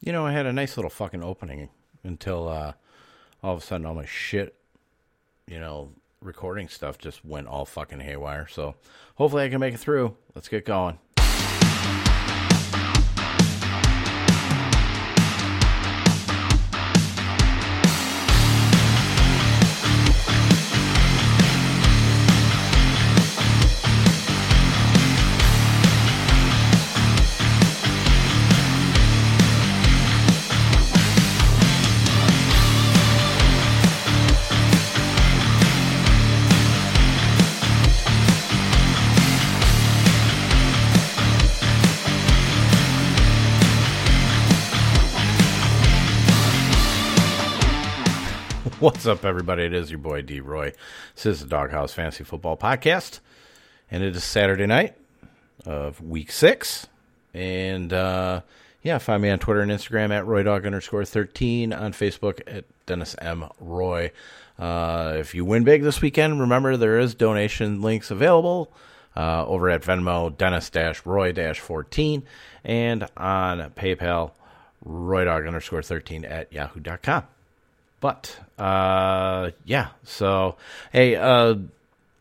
you know, I had a nice little fucking opening until uh, all of a sudden all my shit, you know, recording stuff just went all fucking haywire. So hopefully I can make it through. Let's get going. Up, everybody? It is your boy D Roy. This is the Dawghouse Fantasy Football Podcast, and it is Saturday night of week six. And uh, yeah, find me on Twitter and Instagram at RoyDog underscore 13, on Facebook at Dennis M. Roy. Uh, if you win big this weekend, remember there is donation links available uh, over at Venmo, Dennis Roy 14, and on PayPal, RoyDog underscore 13 at yahoo.com. But uh, yeah, so hey, uh,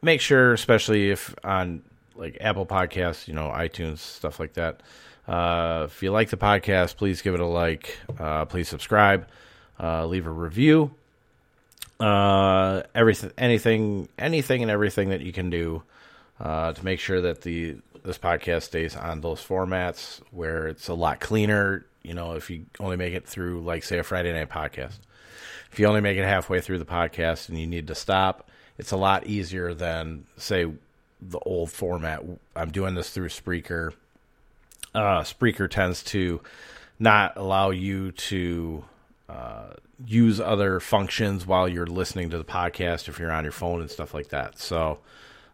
make sure, especially if on like Apple Podcasts, you know, iTunes, stuff like that. Uh, if you like the podcast, please give it a like. Uh, please subscribe. Uh, leave a review. Uh, everything, anything, anything, and everything that you can do uh, to make sure that the this podcast stays on those formats where it's a lot cleaner. You know, if you only make it through, like, say, a Friday night podcast if you only make it halfway through the podcast and you need to stop, it's a lot easier than say the old format. I'm doing this through Spreaker. Uh, Spreaker tends to not allow you to uh, use other functions while you're listening to the podcast if you're on your phone and stuff like that. So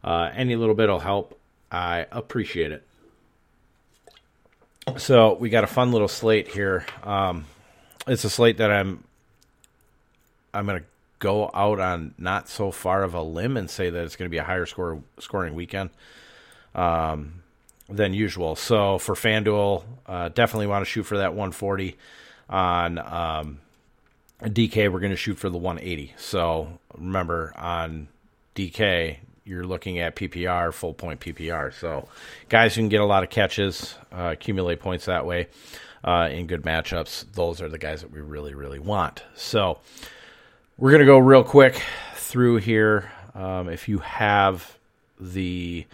uh, any little bit will help. I appreciate it. So we got a fun little slate here. Um, it's a slate that I'm I'm going to go out on not so far of a limb and say that it's going to be a higher score scoring weekend um, than usual. So for FanDuel, uh, definitely want to shoot for that 140. On um, DK, we're going to shoot for the 180. So remember on DK, you're looking at PPR, full point PPR. So guys who can get a lot of catches, uh, accumulate points that way uh, in good matchups, those are the guys that we really, really want. So we're going to go real quick through here. Um, if you have the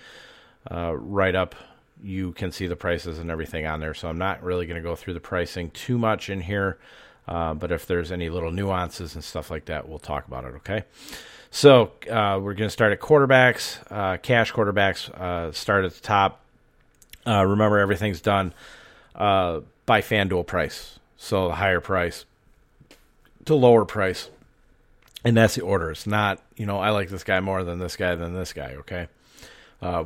uh, write up, you can see the prices and everything on there. So I'm not really going to go through the pricing too much in here. Uh, but if there's any little nuances and stuff like that, we'll talk about it. Okay. So uh, we're going to start at quarterbacks, uh, cash quarterbacks. Uh, start at the top. Uh, remember, everything's done uh, by FanDuel price. So the higher price to lower price and that's the order. It's not, you know, I like this guy more than this guy than this guy. Okay, uh,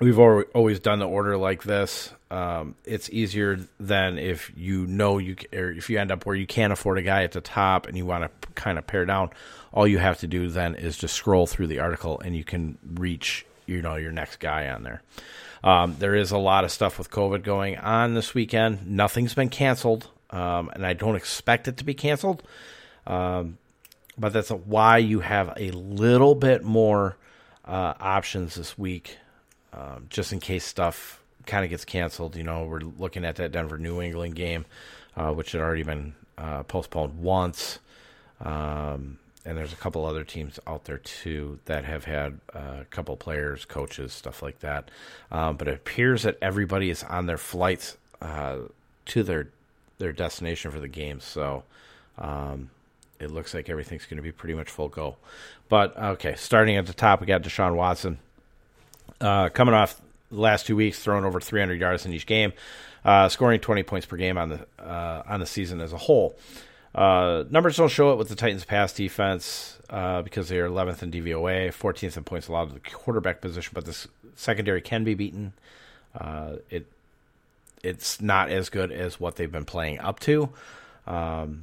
we've always done the order like this. Um, it's easier than if you know you or if you end up where you can't afford a guy at the top and you want to kind of pare down. All you have to do then is just scroll through the article and you can reach, you know, your next guy on there. Um, there is a lot of stuff with COVID going on this weekend. Nothing's been canceled, um, and I don't expect it to be canceled. Um, but that's why you have a little bit more uh, options this week, um, just in case stuff kind of gets canceled. You know, we're looking at that Denver New England game, uh, which had already been uh, postponed once. Um, and there's a couple other teams out there too that have had uh, a couple players, coaches, stuff like that. Um, but it appears that everybody is on their flights uh, to their their destination for the game. So um, it looks like everything's going to be pretty much full go. But okay, starting at the top, we got Deshaun Watson uh, coming off the last two weeks, throwing over 300 yards in each game, uh, scoring 20 points per game on the uh, on the season as a whole. Uh, numbers don't show it with the Titans' pass defense uh, because they are 11th in DVOA, 14th in points allowed to the quarterback position, but the secondary can be beaten. Uh, it it's not as good as what they've been playing up to. Um,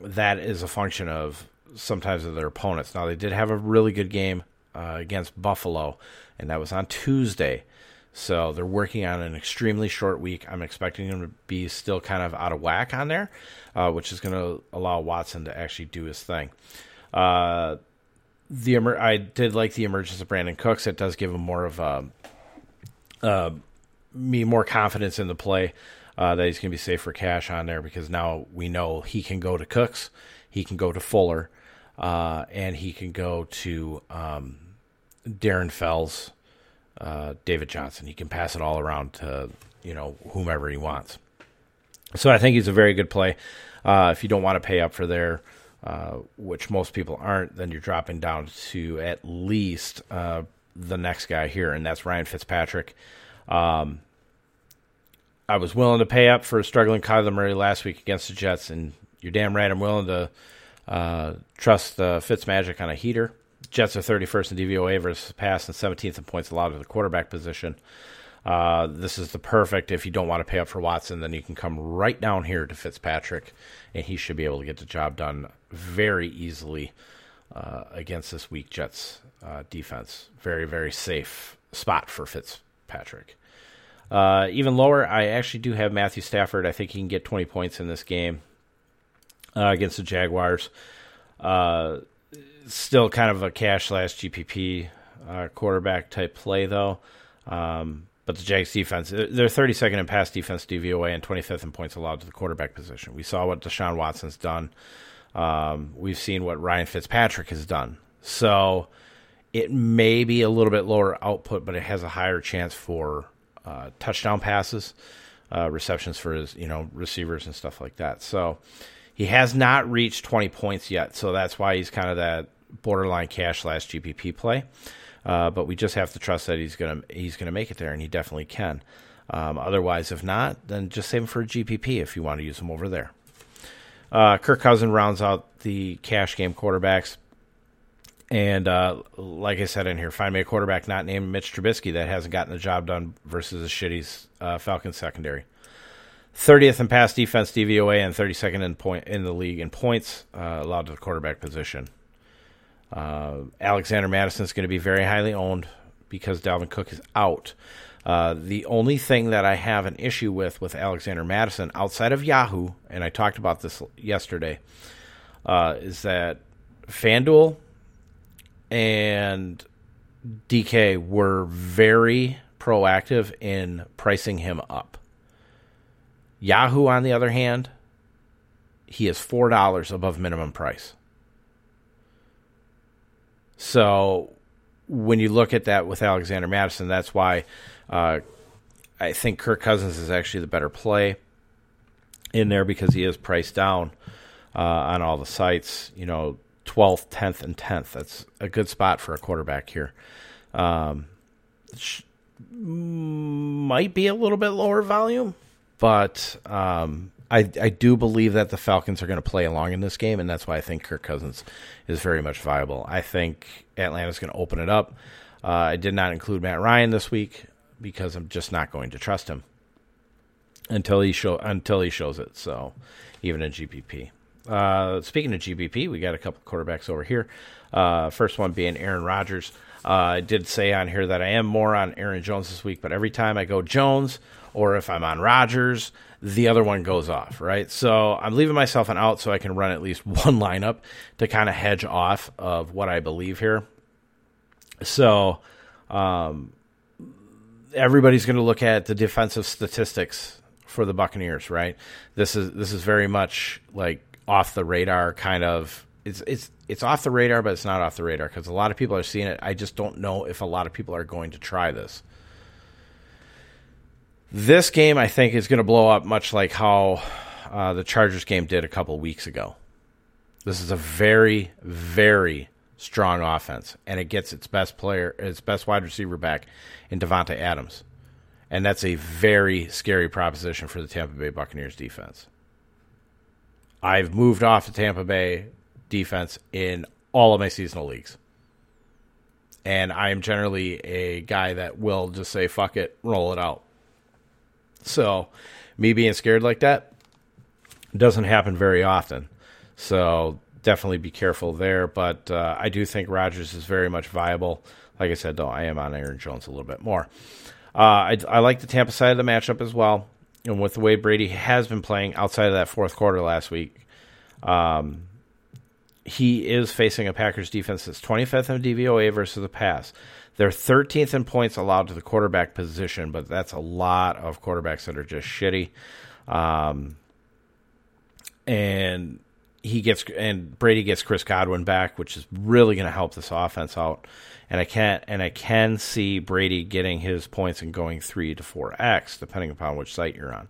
that is a function of sometimes of their opponents. Now they did have a really good game uh, against Buffalo, and that was on Tuesday. So they're working on an extremely short week. I'm expecting them to be still kind of out of whack on there, uh, which is going to allow Watson to actually do his thing. Uh, the emer- I did like the emergence of Brandin Cooks. It does give him more of a uh, me more confidence in the play uh, that he's going to be safe for cash on there because now we know he can go to Cooks, he can go to Fuller, uh, and he can go to um, Darren Fells uh, David Johnson. He can pass it all around to you know whomever he wants. So I think he's a very good play. Uh, if you don't want to pay up for there, uh, which most people aren't, then you're dropping down to at least uh, the next guy here, and that's Ryan Fitzpatrick. Um, I was willing to pay up for struggling Kyler Murray last week against the Jets, and you're damn right I'm willing to uh, trust uh, Fitzmagic on a heater. Jets are 31st in DVOA versus pass and 17th in points allowed to the quarterback position. Uh, this is the perfect. If you don't want to pay up for Watson, then you can come right down here to Fitzpatrick, and he should be able to get the job done very easily uh, against this weak Jets uh, defense. Very, very safe spot for Fitzpatrick. Uh, even lower, I actually do have Matthew Stafford. I think he can get 20 points in this game uh, against the Jaguars. Uh, still kind of a cash slash GPP uh, quarterback type play, though. Um, but the Jags defense, they're 32nd in pass defense DVOA and 25th in points allowed to the quarterback position. We saw what Deshaun Watson's done. Um, we've seen what Ryan Fitzpatrick has done. So it may be a little bit lower output, but it has a higher chance for uh, touchdown passes, uh, receptions for his you know receivers and stuff like that. So he has not reached 20 points yet. So that's why he's kind of that borderline cash slash GPP play. Uh, but we just have to trust that he's gonna he's gonna make it there, and he definitely can. Um, otherwise, if not, then just save him for a GPP if you want to use him over there. Uh, Kirk Cousin rounds out the cash game quarterbacks. And uh, like I said in here, find me a quarterback not named Mitch Trubisky that hasn't gotten the job done versus a shitty uh, Falcons secondary. 30th in pass defense DVOA and 32nd in point in the league in points uh, allowed to the quarterback position. Uh, Alexander Mattison is going to be very highly owned because Dalvin Cook is out. Uh, the only thing that I have an issue with with Alexander Mattison outside of Yahoo, and I talked about this yesterday, uh, is that FanDuel and DK were very proactive in pricing him up. Yahoo, on the other hand, he is four dollars above minimum price. So when you look at that with Alexander Mattison, that's why uh, I think Kirk Cousins is actually the better play in there because he is priced down uh, on all the sites. You know, 12th, 10th, and 10th. That's a good spot for a quarterback here. Um, might be a little bit lower volume, but um, I, I do believe that the Falcons are going to play along in this game, and that's why I think Kirk Cousins is very much viable. I think Atlanta's going to open it up. Uh, I did not include Matt Ryan this week because I'm just not going to trust him until he show until he shows it. So even in GPP. Uh, speaking of GPP, we got a couple quarterbacks over here. Uh, first one being Aaron Rodgers. Uh, I did say on here that I am more on Aaron Jones this week, but every time I go Jones or if I'm on Rodgers, the other one goes off, right? So I'm leaving myself an out so I can run at least one lineup to kind of hedge off of what I believe here. So um, everybody's going to look at the defensive statistics for the Buccaneers, right? This is this is very much like off the radar kind of it's it's it's off the radar, but it's not off the radar because a lot of people are seeing it. I just don't know if a lot of people are going to try this. This game, I think, is going to blow up much like how uh, the Chargers game did a couple weeks ago. This is a very, very strong offense, and it gets its best player, its best wide receiver back in Davante Adams, and that's a very scary proposition for the Tampa Bay Buccaneers defense. I've moved off the Tampa Bay defense in all of my seasonal leagues. And I am generally a guy that will just say, fuck it, roll it out. So, me being scared like that doesn't happen very often. So, definitely be careful there. But uh, I do think Rodgers is very much viable. Like I said, though, I am on Aaron Jones a little bit more. Uh, I, I like the Tampa side of the matchup as well. And with the way Brady has been playing outside of that fourth quarter last week, um, he is facing a Packers defense that's 25th in DVOA versus the pass. They're 13th in points allowed to the quarterback position, but that's a lot of quarterbacks that are just shitty. Um, and he gets and Brady gets Chris Godwin back, which is really going to help this offense out. And I can't and I can see Brady getting his points and going three to four x, depending upon which site you're on.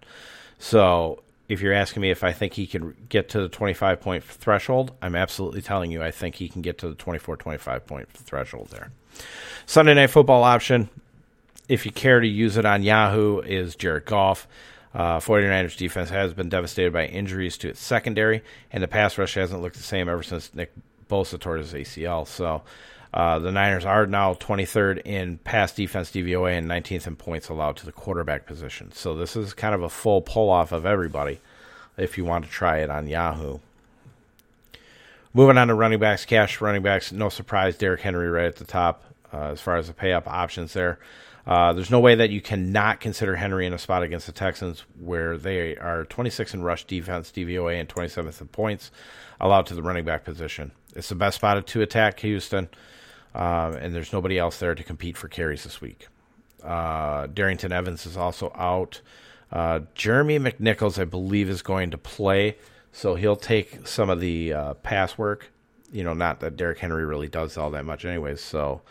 So if you're asking me if I think he can get to the 25 point threshold, I'm absolutely telling you I think he can get to the 24 25 point threshold there. Sunday night football option, if you care to use it on Yahoo, is Jared Goff. Uh, 49ers defense has been devastated by injuries to its secondary, and the pass rush hasn't looked the same ever since Nick Bosa tore his ACL. So uh, the Niners are now 23rd in pass defense DVOA and 19th in points allowed to the quarterback position. So this is kind of a full pull off of everybody if you want to try it on Yahoo. Moving on to running backs, cash running backs. No surprise, Derrick Henry right at the top uh, as far as the pay up options there. Uh, there's no way that you cannot consider Henry in a spot against the Texans where they are 26 in rush defense, DVOA, and 27th in points allowed to the running back position. It's the best spot to attack Houston, uh, and there's nobody else there to compete for carries this week. Uh, Darrynton Evans is also out. Uh, Jeremy McNichols, I believe, is going to play, so he'll take some of the uh, pass work. You know, not that Derrick Henry really does all that much, anyways. So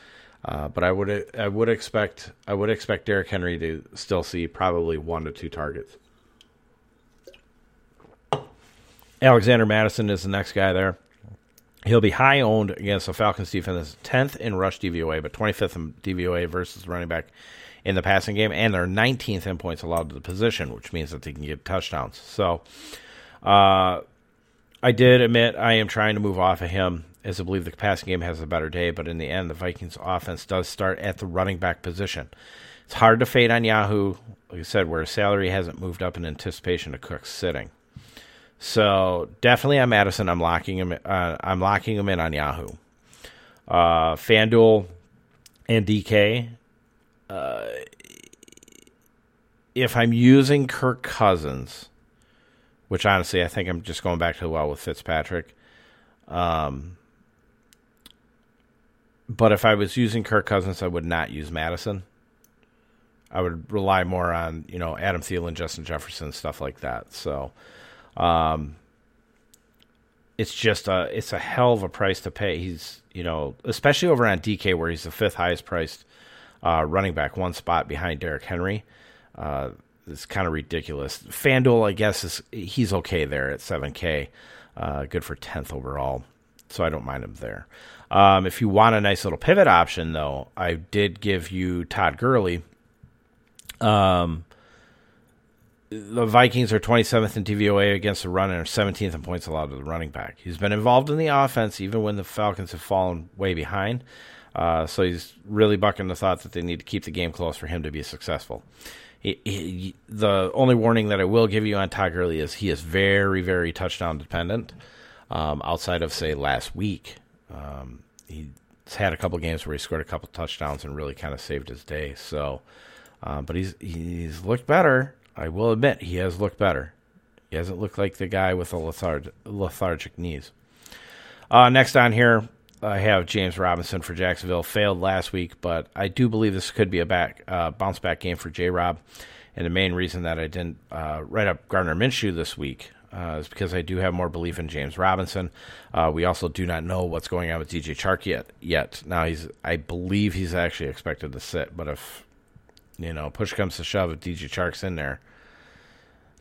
uh, but I would I would expect I would expect Derrick Henry to still see probably one to two targets. Alexander Mattison is the next guy there. He'll be high owned against the Falcons defense, tenth in rush DVOA, but twenty fifth in DVOA versus running back in the passing game, and they're nineteenth in points allowed to the position, which means that they can get touchdowns. So, uh, I did admit I am trying to move off of him as I believe the passing game has a better day, but in the end, the Vikings offense does start at the running back position. It's hard to fade on Yahoo, like I said, where his salary hasn't moved up in anticipation of Cook's sitting. So definitely on Mattison, I'm locking him. Uh, I'm locking him in on Yahoo. Uh, FanDuel and DK. Uh, if I'm using Kirk Cousins, which honestly I think I'm just going back to the well with Fitzpatrick. Um, but if I was using Kirk Cousins, I would not use Mattison. I would rely more on you know Adam Thielen, Justin Jefferson, stuff like that. So, um, it's just a it's a hell of a price to pay. He's you know especially over on DK where he's the fifth highest priced uh, running back, one spot behind Derrick Henry. Uh, it's kind of ridiculous. FanDuel, I guess, is he's okay there at seven K, uh, good for tenth overall. So I don't mind him there. Um, if you want a nice little pivot option, though, I did give you Todd Gurley. Um, the Vikings are 27th in DVOA against the run and are 17th in points allowed to the running back. He's been involved in the offense even when the Falcons have fallen way behind. Uh, so he's really bucking the thought that they need to keep the game close for him to be successful. He, he, the only warning that I will give you on Todd Gurley is he is very, very touchdown dependent. Um, outside of say last week, um, he's had a couple games where he scored a couple touchdowns and really kind of saved his day. So, uh, but he's he's looked better. I will admit he has looked better. He hasn't looked like the guy with the letharg- lethargic knees. Uh, next on here, I have James Robinson for Jacksonville. Failed last week, but I do believe this could be a back uh, bounce back game for J. Rob. And the main reason that I didn't uh, write up Gardner Minshew this week uh, is because I do have more belief in James Robinson. Uh, we also do not know what's going on with DJ Chark yet. Yet now he's, I believe he's actually expected to sit, but if you know push comes to shove, if DJ Chark's in there,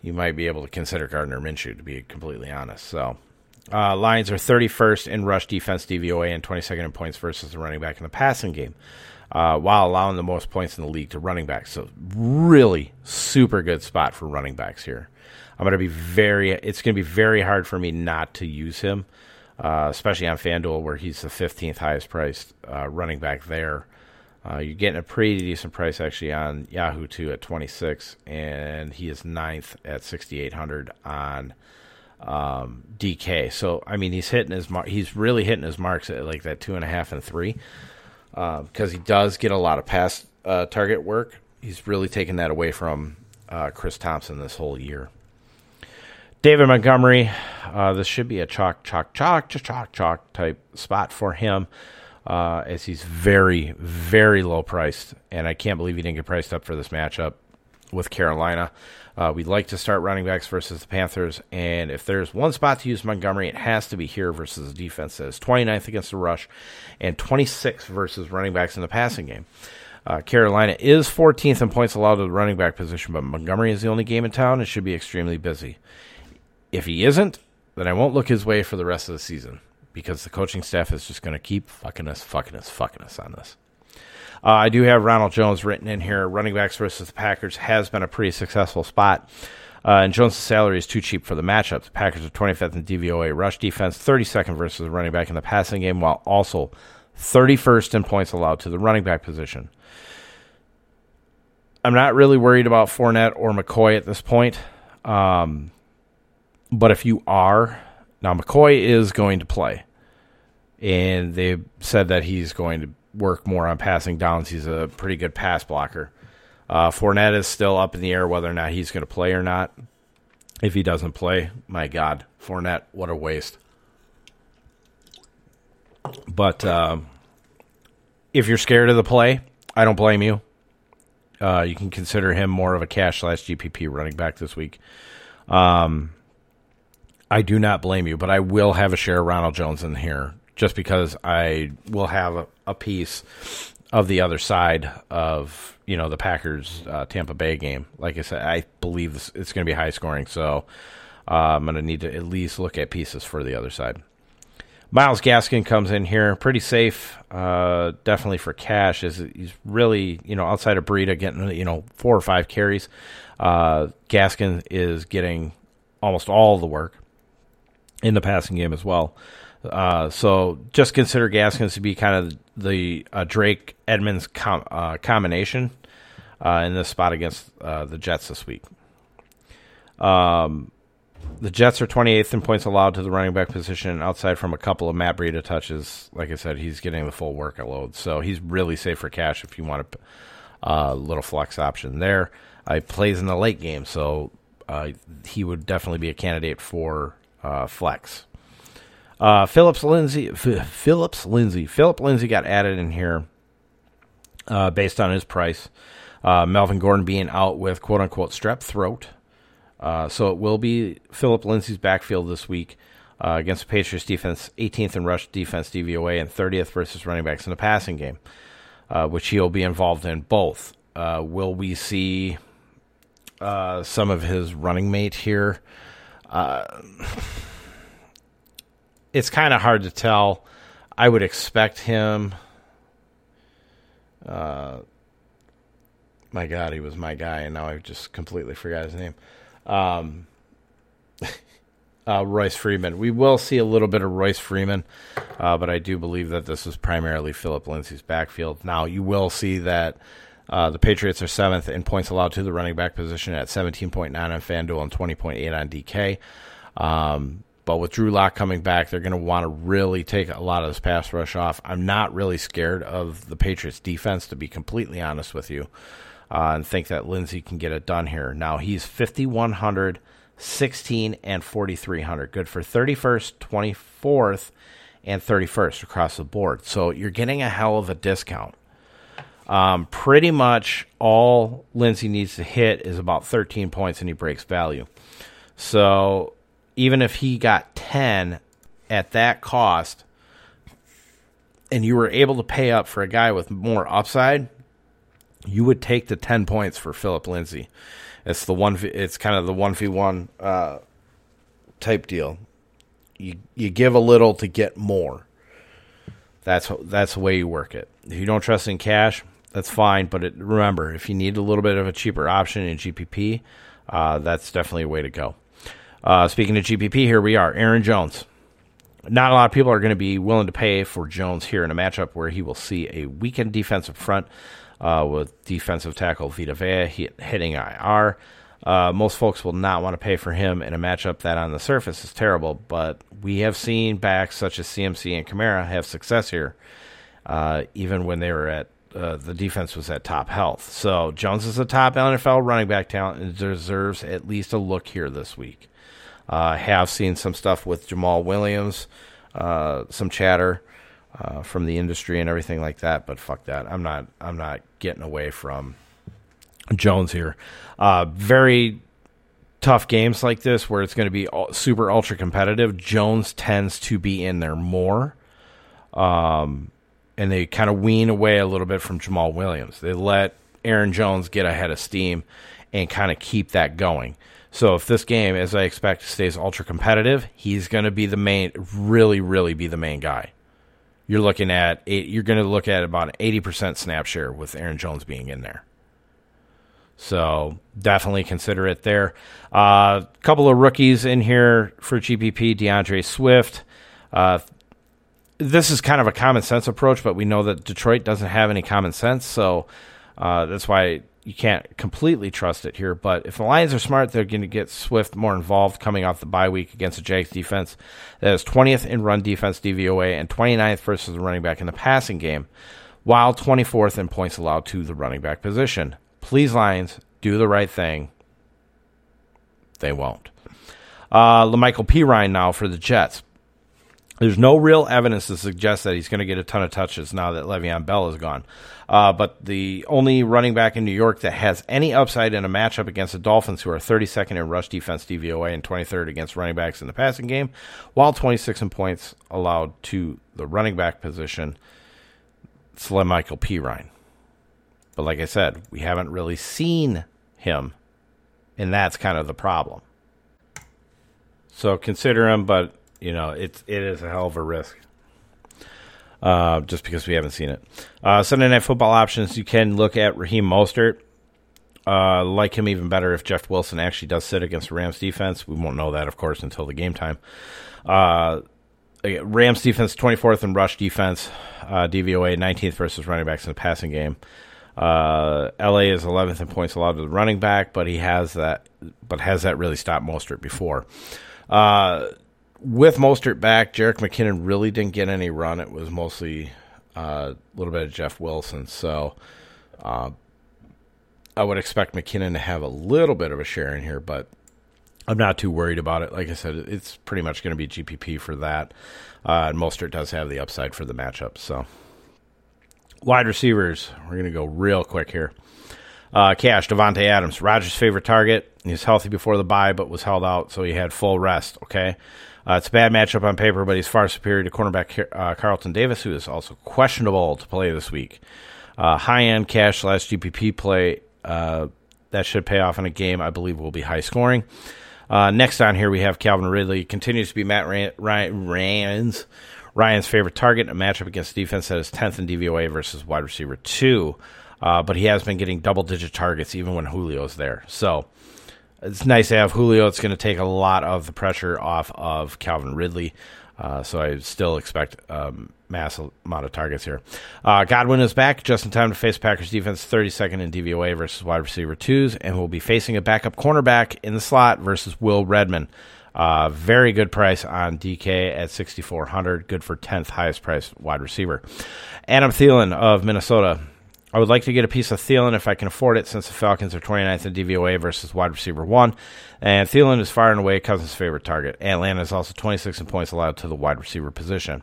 you might be able to consider Gardner Minshew. To be completely honest, so. Uh, Lions are 31st in rush defense DVOA and 22nd in points versus the running back in the passing game, uh, while allowing the most points in the league to running backs. So, really super good spot for running backs here. I'm going to be very. It's going to be very hard for me not to use him, uh, especially on FanDuel where he's the 15th highest priced uh, running back there. Uh, you're getting a pretty decent price actually on Yahoo too at 26, and he is ninth at 6,800 on um, DK. So I mean, he's hitting his mar- he's really hitting his marks at like that two and a half and three because uh, he does get a lot of pass uh, target work he's really taken that away from uh, Chris Thompson this whole year. David Montgomery, uh, this should be a chalk, chalk, chalk, chalk, chalk type spot for him, uh, as he's very, very low priced, and I can't believe he didn't get priced up for this matchup with Carolina. Uh, we'd like to start running backs versus the Panthers, and if there's one spot to use Montgomery, it has to be here versus the defense that is 29th against the rush and 26th versus running backs in the passing game. Uh, Carolina is 14th in points allowed to the running back position, but Montgomery is the only game in town and should be extremely busy. If he isn't, then I won't look his way for the rest of the season because the coaching staff is just going to keep fucking us, fucking us, fucking us on this. Uh, I do have Ronald Jones written in here. Running backs versus the Packers has been a pretty successful spot. Uh, and Jones' salary is too cheap for the matchup. The Packers are 25th in DVOA rush defense, 32nd versus the running back in the passing game, while also 31st in points allowed to the running back position. I'm not really worried about Fournette or McCoy at this point. Um, but if you are, now McCoy is going to play. And they said that he's going to work more on passing downs. He's a pretty good pass blocker. Uh, Fournette is still up in the air whether or not he's going to play or not. If he doesn't play, my God, Fournette, what a waste. But um, if you're scared of the play, I don't blame you. Uh, you can consider him more of a cash slash GPP running back this week. Um, I do not blame you, but I will have a share of Ronald Jones in here just because I will have a, a piece of the other side of you know the Packers uh, Tampa Bay game. Like I said, I believe this, it's going to be high scoring, so uh, I'm going to need to at least look at pieces for the other side. Myles Gaskin comes in here pretty safe, uh, definitely for cash. Is he's really you know outside of Breida getting you know four or five carries. Uh, Gaskin is getting almost all the work in the passing game as well. Uh, so just consider Gaskins to be kind of the uh, Drake Edmonds com- uh, combination uh, in this spot against uh, the Jets this week. Um, the Jets are 28th in points allowed to the running back position outside from a couple of Matt Breida touches. Like I said, he's getting the full workload, so he's really safe for cash if you want a uh, little flex option there. he plays in the late game, so he would definitely be a candidate for uh, flex. Uh, Phillips Lindsay, F- Phillips Lindsay, Philip Lindsay got added in here uh, based on his price. Uh, Melvin Gordon being out with quote unquote strep throat. Uh, so it will be Philip Lindsay's backfield this week uh, against the Patriots defense, 18th in rush defense DVOA and 30th versus running backs in the passing game, which he'll be involved in both. will we see some of his running mate here? Uh, it's kind of hard to tell. I would expect him. Uh, my God, he was my guy, and now I just completely forgot his name. Um, uh, Royce Freeman. We will see a little bit of Royce Freeman, uh, but I do believe that this is primarily Philip Lindsay's backfield. Now, you will see that uh, the Patriots are seventh in points allowed to the running back position at 17.9 on FanDuel and 20.8 on DK. Um, but with Drew Lock coming back, they're going to want to really take a lot of this pass rush off. I'm not really scared of the Patriots defense, to be completely honest with you, uh, and think that Lindsay can get it done here. Now, he's 5,100, 16, and 4,300. Good for 31st, 24th, and 31st across the board. So you're getting a hell of a discount. Um, pretty much all Lindsay needs to hit is about 13 points and he breaks value. So even if he got 10 at that cost and you were able to pay up for a guy with more upside, you would take the 10 points for Philip Lindsay. It's the one it's kind of the 1v1 uh, type deal. You you give a little to get more. That's that's the way you work it. If you don't trust in cash, that's fine. But it, remember, if you need a little bit of a cheaper option in GPP, uh, that's definitely a way to go. Uh, speaking of GPP, here we are. Aaron Jones. Not a lot of people are going to be willing to pay for Jones here in a matchup where he will see a weakened defensive front uh, with defensive tackle Vita Vea hitting IR. Uh, most folks will not want to pay for him in a matchup that on the surface is terrible, but we have seen backs such as CMC and Kamara have success here, uh, even when they were at uh, the defense was at top health. So Jones is a top NFL running back talent and deserves at least a look here this week. Uh, have seen some stuff with Jamaal Williams, uh, some chatter uh, from the industry and everything like that. But fuck that. I'm not. I'm not getting away from Jones here. Uh, very tough games like this where it's going to be super ultra competitive. Jones tends to be in there more. Um, and they kind of wean away a little bit from Jamaal Williams. They let Aaron Jones get ahead of steam and kind of keep that going. So if this game, as I expect, stays ultra competitive, he's going to be the main, really, really be the main guy. You're looking at you're going to look at about eighty percent snap share with Aaron Jones being in there. So definitely consider it there. A uh, couple of rookies in here for GPP: D'Andre Swift. Uh, this is kind of a common sense approach, but we know that Detroit doesn't have any common sense, so uh, that's why you can't completely trust it here. But if the Lions are smart, they're going to get Swift more involved coming off the bye week against the Jags defense that is 20th in run defense DVOA and 29th versus the running back in the passing game, while 24th in points allowed to the running back position. Please, Lions, do the right thing. They won't. Uh, Perine now for the Jets. There's no real evidence to suggest that he's going to get a ton of touches now that Le'Veon Bell is gone. Uh, but the only running back in New York that has any upside in a matchup against the Dolphins, who are 32nd in rush defense DVOA and 23rd against running backs in the passing game, while 26 in points allowed to the running back position, it's Perine. But like I said, we haven't really seen him, and that's kind of the problem. So consider him, but you know, it's it is a hell of a risk. Uh, just because we haven't seen it. Uh, Sunday night football options, you can look at Raheem Mostert. Uh, like him even better if Jeff Wilson actually does sit against the Rams defense. We won't know that, of course, until the game time. Uh, Rams defense 24th in rush defense, uh, DVOA 19th versus running backs in the passing game. Uh, LA is 11th in points allowed to the running back, but he has that, but has that really stopped Mostert before? Uh, with Mostert back, Jerick McKinnon really didn't get any run. It was mostly uh, a little bit of Jeff Wilson. So uh, I would expect McKinnon to have a little bit of a share in here, but I'm not too worried about it. Like I said, it's pretty much going to be GPP for that. Uh, and Mostert does have the upside for the matchup. So wide receivers, we're going to go real quick here. Uh, Cash, Davante Adams, Rodgers' favorite target. He's healthy before the bye, but was held out, so he had full rest. Okay. Uh, it's a bad matchup on paper, but he's far superior to cornerback uh, Carlton Davis, who is also questionable to play this week. Uh, high end cash slash GPP play uh, that should pay off in a game I believe will be high scoring. Uh, next on here we have Calvin Ridley continues to be Matt Ryan, Ryan's Ryan's favorite target a matchup against defense that is 10th in DVOA versus wide receiver two. Uh, but he has been getting double digit targets even when Julio's there. So it's nice to have Julio. It's going to take a lot of the pressure off of Calvin Ridley. Uh, so I still expect um, mass amount of targets here. Uh, Godwin is back just in time to face Packers defense 32nd in DVOA versus wide receiver twos, and will be facing a backup cornerback in the slot versus Will Redmond. Uh, very good price on DK at 6,400. Good for 10th highest price wide receiver. Adam Thielen of Minnesota I would like to get a piece of Thielen if I can afford it, since the Falcons are 29th in DVOA versus wide receiver one, and Thielen is far and away Cousins' favorite target. Atlanta is also 26 in points allowed to the wide receiver position.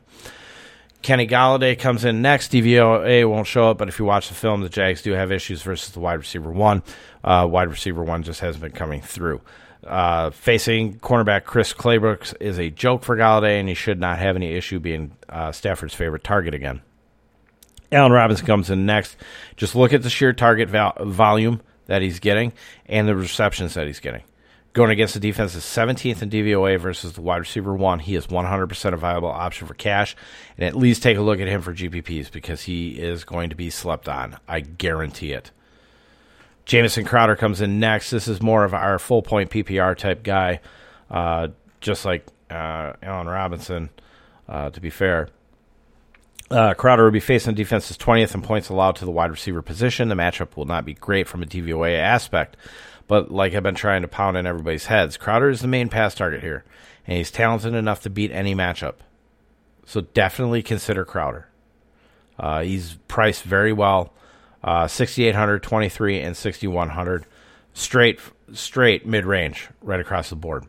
Kenny Golladay comes in next. DVOA won't show up, but if you watch the film, the Jags do have issues versus the wide receiver one. Uh, wide receiver one just hasn't been coming through. Uh, facing cornerback Chris Claybrooks is a joke for Golladay, and he should not have any issue being uh, Stafford's favorite target again. Allen Robinson comes in next. Just look at the sheer target volume that he's getting and the receptions that he's getting. Going against the defense is 17th in DVOA versus the wide receiver one. He is 100% a viable option for cash. And at least take a look at him for GPPs because he is going to be slept on. I guarantee it. Jamison Crowder comes in next. This is more of our full point PPR type guy, uh, just like uh, Allen Robinson, uh, to be fair. Uh, Crowder will be facing defense's 20th in points allowed to the wide receiver position. The matchup will not be great from a DVOA aspect, but like I've been trying to pound in everybody's heads, Crowder is the main pass target here, and he's talented enough to beat any matchup. So definitely consider Crowder. Uh, he's priced very well. uh, 6,800, 23, and 6,100. Straight, straight mid range right across the board.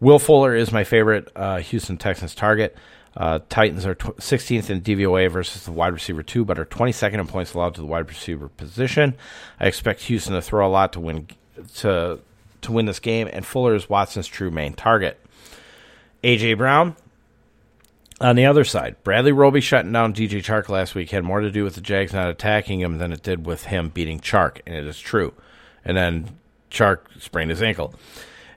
Will Fuller is my favorite uh, Houston Texans target. Uh, Titans are tw- 16th in DVOA versus the wide receiver two, but are 22nd in points allowed to the wide receiver position. I expect Houston to throw a lot to win to to win this game, and Fuller is Watson's true main target. AJ Brown on the other side, Bradley Roby shutting down DJ Chark last week had more to do with the Jags not attacking him than it did with him beating Chark, and it is true. And then Chark sprained his ankle.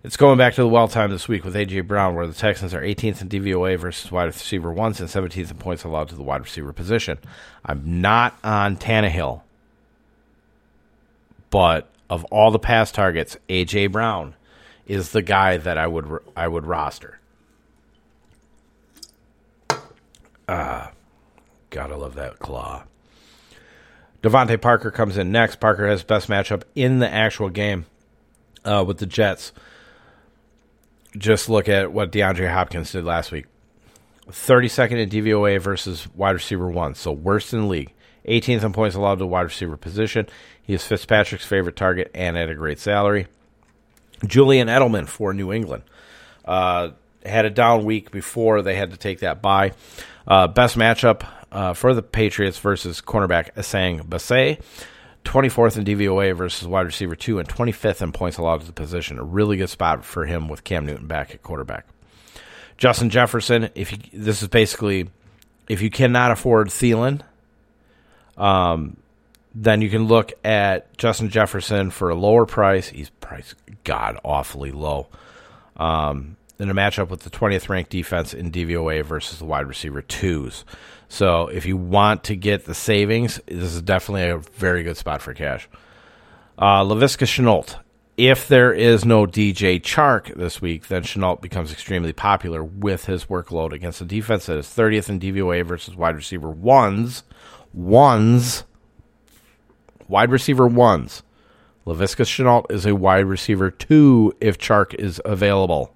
It's going back to the well time this week with A.J. Brown, where the Texans are 18th in DVOA versus wide receiver ones and 17th in points allowed to the wide receiver position. I'm not on Tannehill, but of all the pass targets, A.J. Brown is the guy that I would I would roster. Ah, gotta love that claw. DeVante Parker comes in next. Parker has best matchup in the actual game uh, with the Jets just look at what DeAndre Hopkins did last week. 32nd in DVOA versus wide receiver one, so worst in the league. 18th in points allowed to wide receiver position. He is Fitzpatrick's favorite target and at a great salary. Julian Edelman for New England. Uh, had a down week before they had to take that bye. Uh, best matchup uh, for the Patriots versus cornerback Essang Bassey. 24th in DVOA versus wide receiver two, and 25th in points allowed to the position. A really good spot for him with Cam Newton back at quarterback. Justin Jefferson, if you, this is basically if you cannot afford Thielen, um, then you can look at Justin Jefferson for a lower price. He's priced god awfully low. Um, in a matchup with the 20th ranked defense in DVOA versus the wide receiver twos. So if you want to get the savings, this is definitely a very good spot for cash. Uh, Laviska Shenault. If there is no DJ Chark this week, then Shenault becomes extremely popular with his workload against a defense that is 30th in DVOA versus wide receiver ones. Ones. Wide receiver ones. Laviska Shenault is a wide receiver two if Chark is available.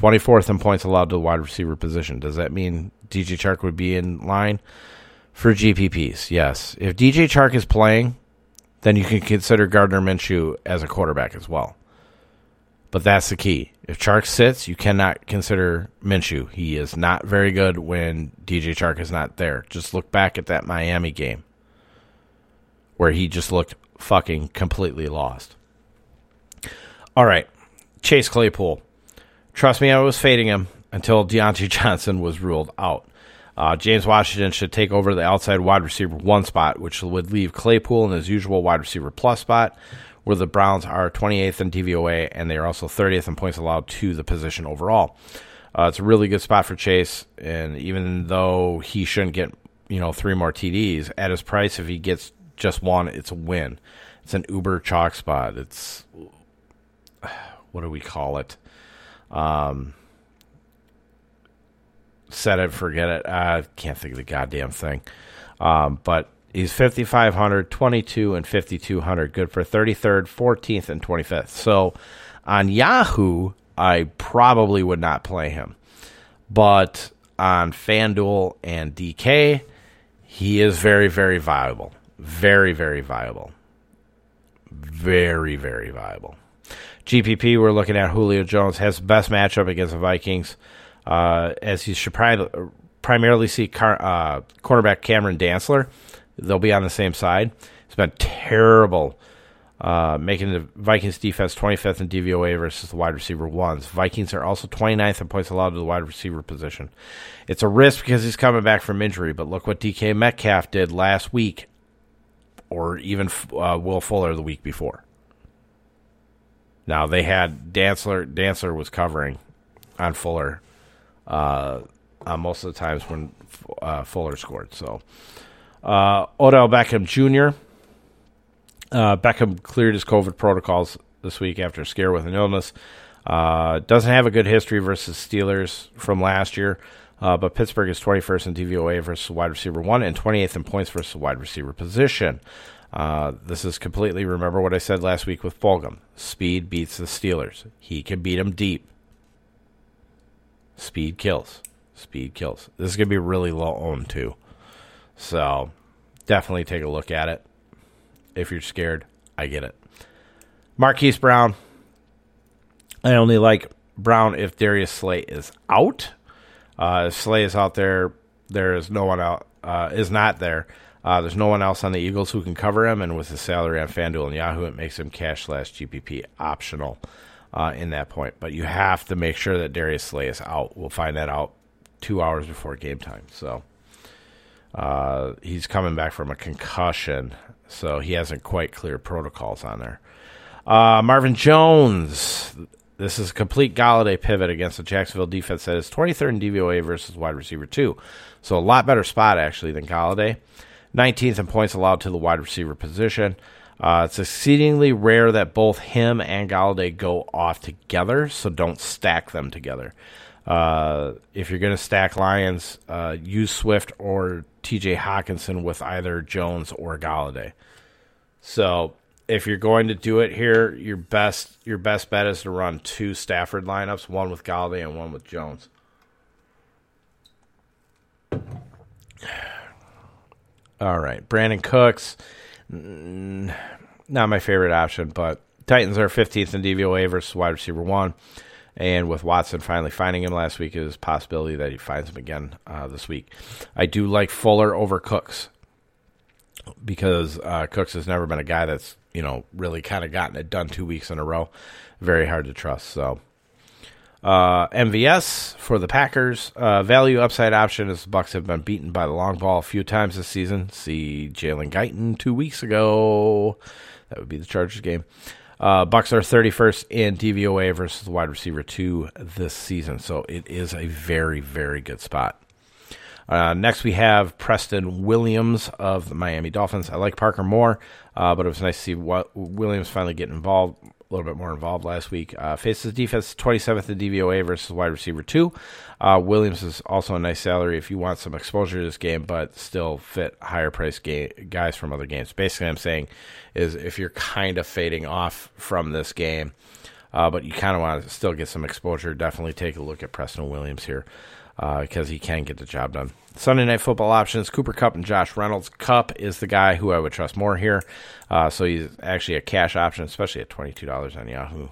24th in points allowed to the wide receiver position. Does that mean DJ Chark would be in line for GPPs? Yes. If DJ Chark is playing, then you can consider Gardner Minshew as a quarterback as well. But that's the key. If Chark sits, you cannot consider Minshew. He is not very good when DJ Chark is not there. Just look back at that Miami game where he just looked fucking completely lost. All right. Chase Claypool. Trust me, I was fading him until Diontae Johnson was ruled out. Uh, James Washington should take over the outside wide receiver one spot, which would leave Claypool in his usual wide receiver plus spot, where the Browns are 28th in DVOA and they are also 30th in points allowed to the position overall. Uh, it's a really good spot for Chase, and even though he shouldn't get you know three more TDs at his price, if he gets just one, it's a win. It's an uber chalk spot. It's what do we call it? Um, set it, forget it. I can't think of the goddamn thing. Um, but he's 5,500, 22, and 5,200. Good for 33rd, 14th, and 25th. So on Yahoo, I probably would not play him. But on FanDuel and DK, he is very, very viable. Very, very viable. Very, very viable. GPP, we're looking at Julio Jones has the best matchup against the Vikings, uh, as he should primarily see car, uh, cornerback Cameron Dantzler. They'll be on the same side. It's been terrible, uh, making the Vikings defense 25th in DVOA versus the wide receiver ones. Vikings are also 29th in points allowed to the wide receiver position. It's a risk because he's coming back from injury, but look what DK Metcalf did last week, or even uh, Will Fuller the week before. Now they had Dantzler. Dantzler was covering on Fuller uh, on most of the times when uh, Fuller scored. So uh, Odell Beckham Jr. Uh, Beckham cleared his COVID protocols this week after a scare with an illness. Uh, doesn't have a good history versus Steelers from last year. Uh, but Pittsburgh is 21st in DVOA versus wide receiver one and 28th in points versus wide receiver position. Uh, this is completely, remember what I said last week with Fulgham. Speed beats the Steelers. He can beat them deep. Speed kills. Speed kills. This is going to be really low owned, too. So, definitely take a look at it. If you're scared, I get it. Marquise Brown. I only like Brown if Darius Slay is out. Uh, if Slay is out there, there is no one out uh, is not there. Uh, there's no one else on the Eagles who can cover him, and with the salary on FanDuel and Yahoo, it makes him cash slash GPP optional uh, in that point. But you have to make sure that Darius Slay is out. We'll find that out two hours before game time. So uh, he's coming back from a concussion, so he hasn't quite cleared protocols on there. Uh, Marvin Jones. This is a complete Golladay pivot against the Jacksonville defense that is 23rd in DVOA versus wide receiver two. So a lot better spot actually than Golladay. 19th in points allowed to the wide receiver position. Uh, it's exceedingly rare that both him and Golladay go off together, so don't stack them together. Uh, if you're going to stack Lions, uh, use Swift or TJ Hockenson with either Jones or Golladay. So if you're going to do it here, your best your best bet is to run two Stafford lineups, one with Golladay and one with Jones. All right, Brandin Cooks, not my favorite option, but Titans are 15th in DVOA versus wide receiver one, and with Watson finally finding him last week, is a possibility that he finds him again uh, this week. I do like Fuller over Cooks because uh, Cooks has never been a guy that's you know really kind of gotten it done two weeks in a row. Very hard to trust. So uh, MVS for the Packers. Uh, value upside option as the Bucks have been beaten by the long ball a few times this season. See Jalen Guyton two weeks ago. That would be the Chargers game. Uh, Bucks are 31st in DVOA versus wide receiver two this season, so it is a very very good spot. Uh, next, we have Preston Williams of the Miami Dolphins. I like Parker more, uh, but it was nice to see what Williams finally get involved a little bit more involved last week. Uh, faces defense 27th in DVOA versus wide receiver 2. Uh, Williams is also a nice salary if you want some exposure to this game, but still fit higher price ga- guys from other games. Basically, I'm saying is if you're kind of fading off from this game, uh, but you kind of want to still get some exposure, definitely take a look at Preston Williams here because uh, he can get the job done. Sunday night football options: Cooper Kupp and Josh Reynolds. Kupp is the guy who I would trust more here, uh, so he's actually a cash option, especially at twenty two dollars on Yahoo.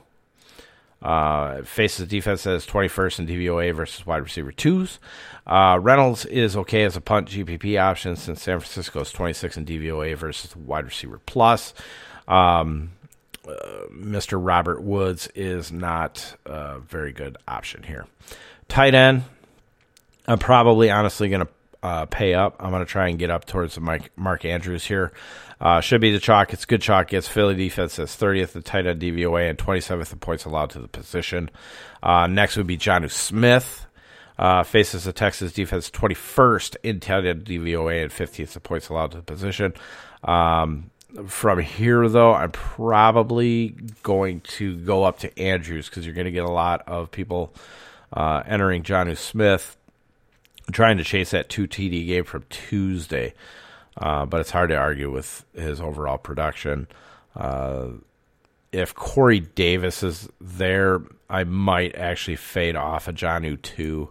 Uh, faces defense as 21st in DVOA versus wide receiver twos. Uh, Reynolds is okay as a punt GPP option since San Francisco is 26 in DVOA versus wide receiver plus. Um, uh, Mr. Robert Woods is not a very good option here. Tight end, I'm probably honestly going to uh, pay up. I'm going to try and get up towards Mike, Mark Andrews here. Uh, should be the chalk. It's good chalk. Gets Philly defense as 30th the tight end DVOA and 27th the points allowed to the position. Uh, next would be Jonnu Smith. Uh, faces the Texas defense 21st in tight end DVOA and 50th the points allowed to the position. Um, from here, though, I'm probably going to go up to Andrews because you're going to get a lot of people uh, entering Jonnu Smith trying to chase that two TD game from Tuesday, uh, but it's hard to argue with his overall production. Uh, if Corey Davis is there, I might actually fade off a of Jonnu too,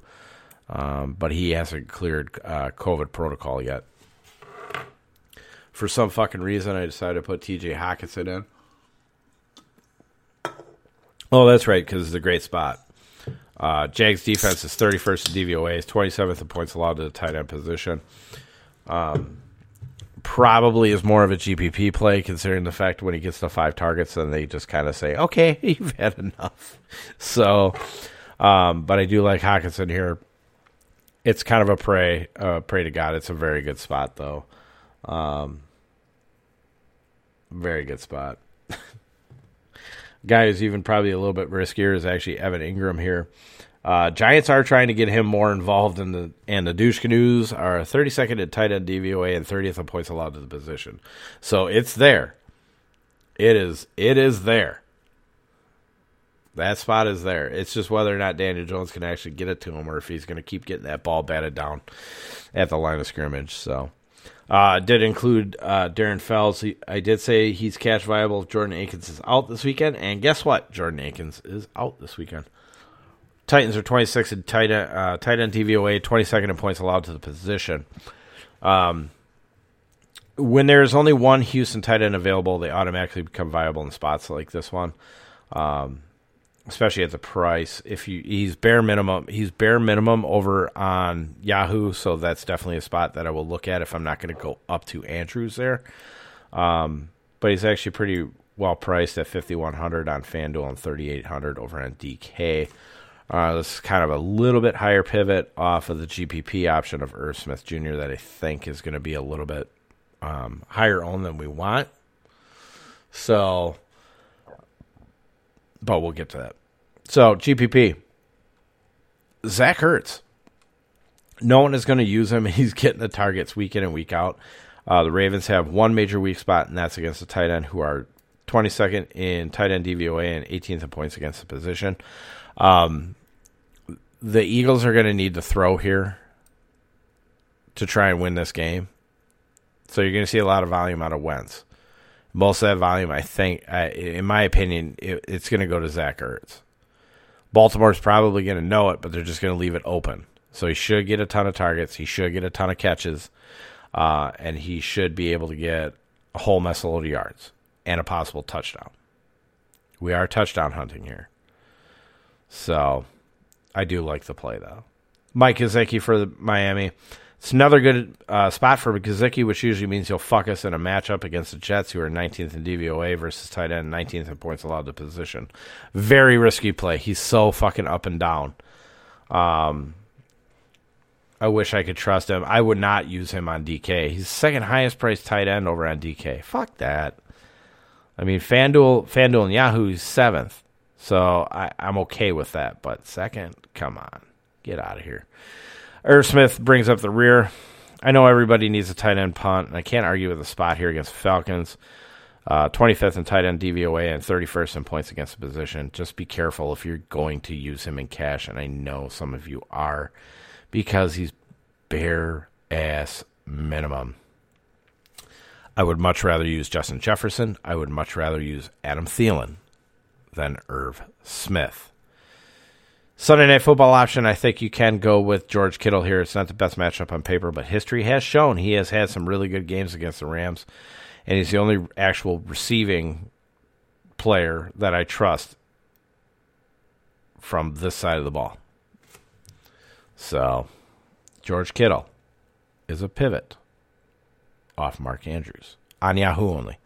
um, but he hasn't cleared uh, COVID protocol yet. For some fucking reason, I decided to put TJ Hockenson in. Oh, that's right, because it's a great spot. Uh, Jags defense is 31st in DVOA, is 27th in points allowed to the tight end position. Um, probably is more of a GPP play considering the fact when he gets to five targets, then they just kind of say, okay, you've had enough. So, um, but I do like Hockenson here. It's kind of a pray, uh, pray to God. It's a very good spot though. Um, very good spot. guy who's even probably a little bit riskier is actually Evan Engram here. Uh, Giants are trying to get him more involved in the and the douche canoes are 32nd at tight end DVOA and 30th in points allowed to the position. So it's there. It is it is there. That spot is there. It's just whether or not Daniel Jones can actually get it to him or if he's going to keep getting that ball batted down at the line of scrimmage. So uh, did include uh, Darren Fells. I did say he's cash viable if Jordan Akins is out this weekend. And guess what? Jordan Akins is out this weekend. Titans are 26 in tight end, uh, tight end DVOA, 22nd in points allowed to the position. Um, when there's only one Houston tight end available, they automatically become viable in spots like this one, um, especially at the price. If you he's bare minimum, he's bare minimum over on Yahoo, so that's definitely a spot that I will look at if I'm not going to go up to Andrews there. Um, but he's actually pretty well priced at 5100 on FanDuel and 3800 over on DK. Uh, this is kind of a little bit higher pivot off of the GPP option of Irv Smith Jr. that I think is going to be a little bit um, higher owned than we want. So, but we'll get to that. So, GPP. Zach Ertz. No one is going to use him. He's getting the targets week in and week out. Uh, the Ravens have one major weak spot, and that's against the tight end, who are 22nd in tight end DVOA and 18th in points against the position. Um, the Eagles are going to need to throw here to try and win this game. So you're going to see a lot of volume out of Wentz. Most of that volume, I think, in my opinion, it, it's going to go to Zach Ertz. Baltimore's probably going to know it, but they're just going to leave it open. So he should get a ton of targets. He should get a ton of catches, uh, and he should be able to get a whole mess of yards and a possible touchdown. We are touchdown hunting here. So I do like the play, though. Mike Gesicki for the Miami. It's another good uh, spot for Gesicki, which usually means he'll fuck us in a matchup against the Jets, who are 19th in DVOA versus tight end, 19th in points allowed to position. Very risky play. He's so fucking up and down. Um, I wish I could trust him. I would not use him on DK. He's second highest priced tight end over on DK. Fuck that. I mean, FanDuel, FanDuel and Yahoo's seventh, so I, I'm okay with that. But second, come on, get out of here. Irv Smith brings up the rear. I know everybody needs a tight end punt, and I can't argue with the spot here against the Falcons. Uh, 25th in tight end DVOA and 31st in points against the position. Just be careful if you're going to use him in cash, and I know some of you are because he's bare ass minimum. I would much rather use Justin Jefferson. I would much rather use Adam Thielen than Irv Smith. Sunday night football option, I think you can go with George Kittle here. It's not the best matchup on paper, but history has shown he has had some really good games against the Rams, and he's the only actual receiving player that I trust from this side of the ball. So, George Kittle is a pivot off Mark Andrews on Yahoo only.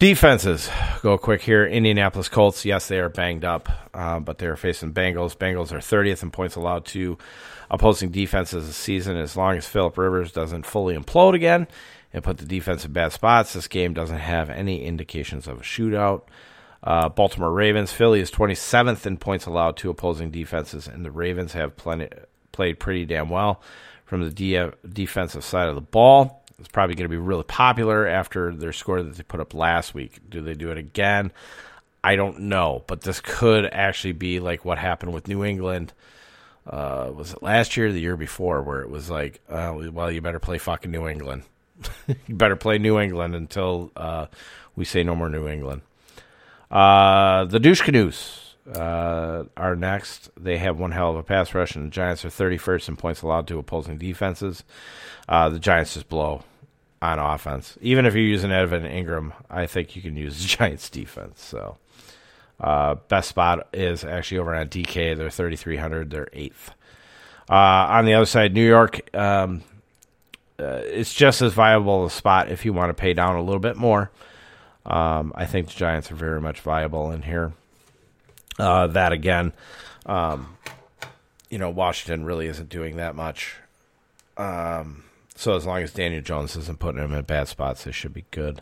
Defenses, go quick here. Indianapolis Colts, yes, they are banged up, uh, but they are facing Bengals. Bengals are 30th in points allowed to opposing defenses this season. As long as Philip Rivers doesn't fully implode again and put the defense in bad spots, this game doesn't have any indications of a shootout. Uh, Baltimore Ravens, Philly is 27th in points allowed to opposing defenses, and the Ravens have plenty, played pretty damn well from the de- defensive side of the ball. It's probably going to be really popular after their score that they put up last week. Do they do it again? I don't know, but this could actually be like what happened with New England. Uh, was it last year the year before where it was like, uh, well, you better play fucking New England. you better play New England until uh, we say no more New England. Uh, the Douche Canoes uh, are next. They have one hell of a pass rush, and the Giants are 31st in points allowed to opposing defenses. Uh, the Giants just blow on offense. Even if you're using Evan Engram, I think you can use the Giants defense. So uh, best spot is actually over on DK. They're 3,300. They're eighth. Uh, on the other side, New York, um, uh, it's just as viable a spot if you want to pay down a little bit more. Um, I think the Giants are very much viable in here. Uh, that again, um, you know, Washington really isn't doing that much. Um, so as long as Daniel Jones isn't putting him in bad spots, they should be good.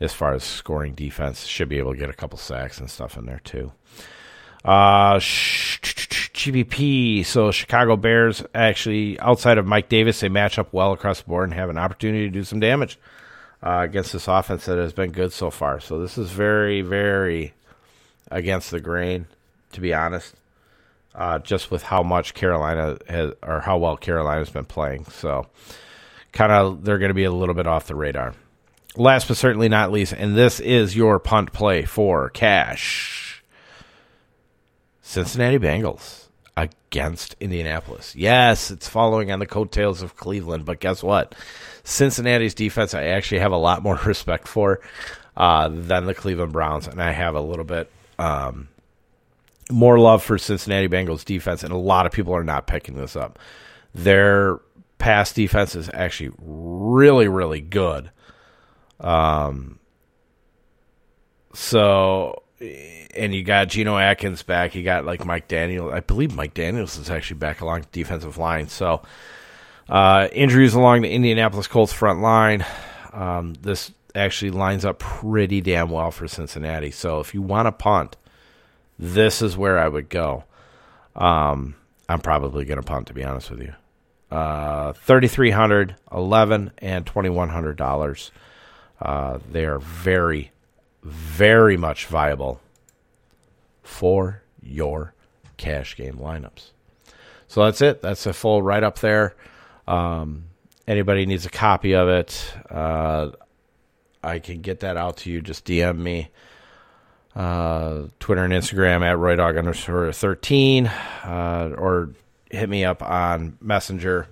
As far as scoring defense, should be able to get a couple sacks and stuff in there too. Uh, GPP. So Chicago Bears actually outside of Mike Davis, they match up well across the board and have an opportunity to do some damage uh, against this offense that has been good so far. So this is very, very against the grain, to be honest. Uh, just with how much Carolina has, or how well Carolina's been playing. So kind of they're going to be a little bit off the radar. Last but certainly not least, and this is your punt play for cash. Cincinnati Bengals. against Indianapolis. Yes, it's following on the coattails of Cleveland, but guess what? Cincinnati's defense, I actually have a lot more respect for uh, than the Cleveland Browns, and I have a little bit um, more love for Cincinnati Bengals defense, and a lot of people are not picking this up. Their pass defense is actually really, really good. Um, so, and you got Geno Atkins back. You got like Mike Daniels. I believe Mike Daniels is actually back along the defensive line. So, uh, injuries along the Indianapolis Colts front line. Um, this actually lines up pretty damn well for Cincinnati. So, if you want to punt, this is where I would go. Um, I'm probably going to punt, to be honest with you. Uh, 3300 11 and $2,100. Uh, they are very, very much viable for your cash game lineups. So that's it. That's a full write up there. Um, anybody needs a copy of it, uh, I can get that out to you. Just DM me. Uh, Twitter and Instagram at RoyDog underscore 13, uh, or hit me up on Messenger,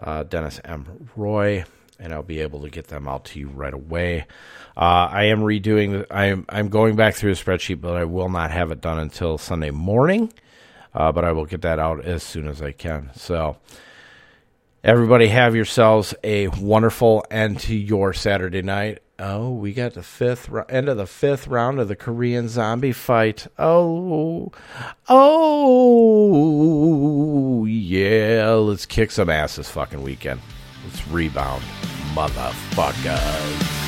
uh, Dennis M. Roy, and I'll be able to get them out to you right away. Uh, I am redoing. I'm I'm going back through the spreadsheet, but I will not have it done until Sunday morning. Uh, but I will get that out as soon as I can. So, everybody, have yourselves a wonderful end to your Saturday night. Oh, we got the fifth end of the fifth round of the Korean zombie fight. Oh, oh, yeah. Let's kick some ass this fucking weekend. Let's rebound, motherfuckers.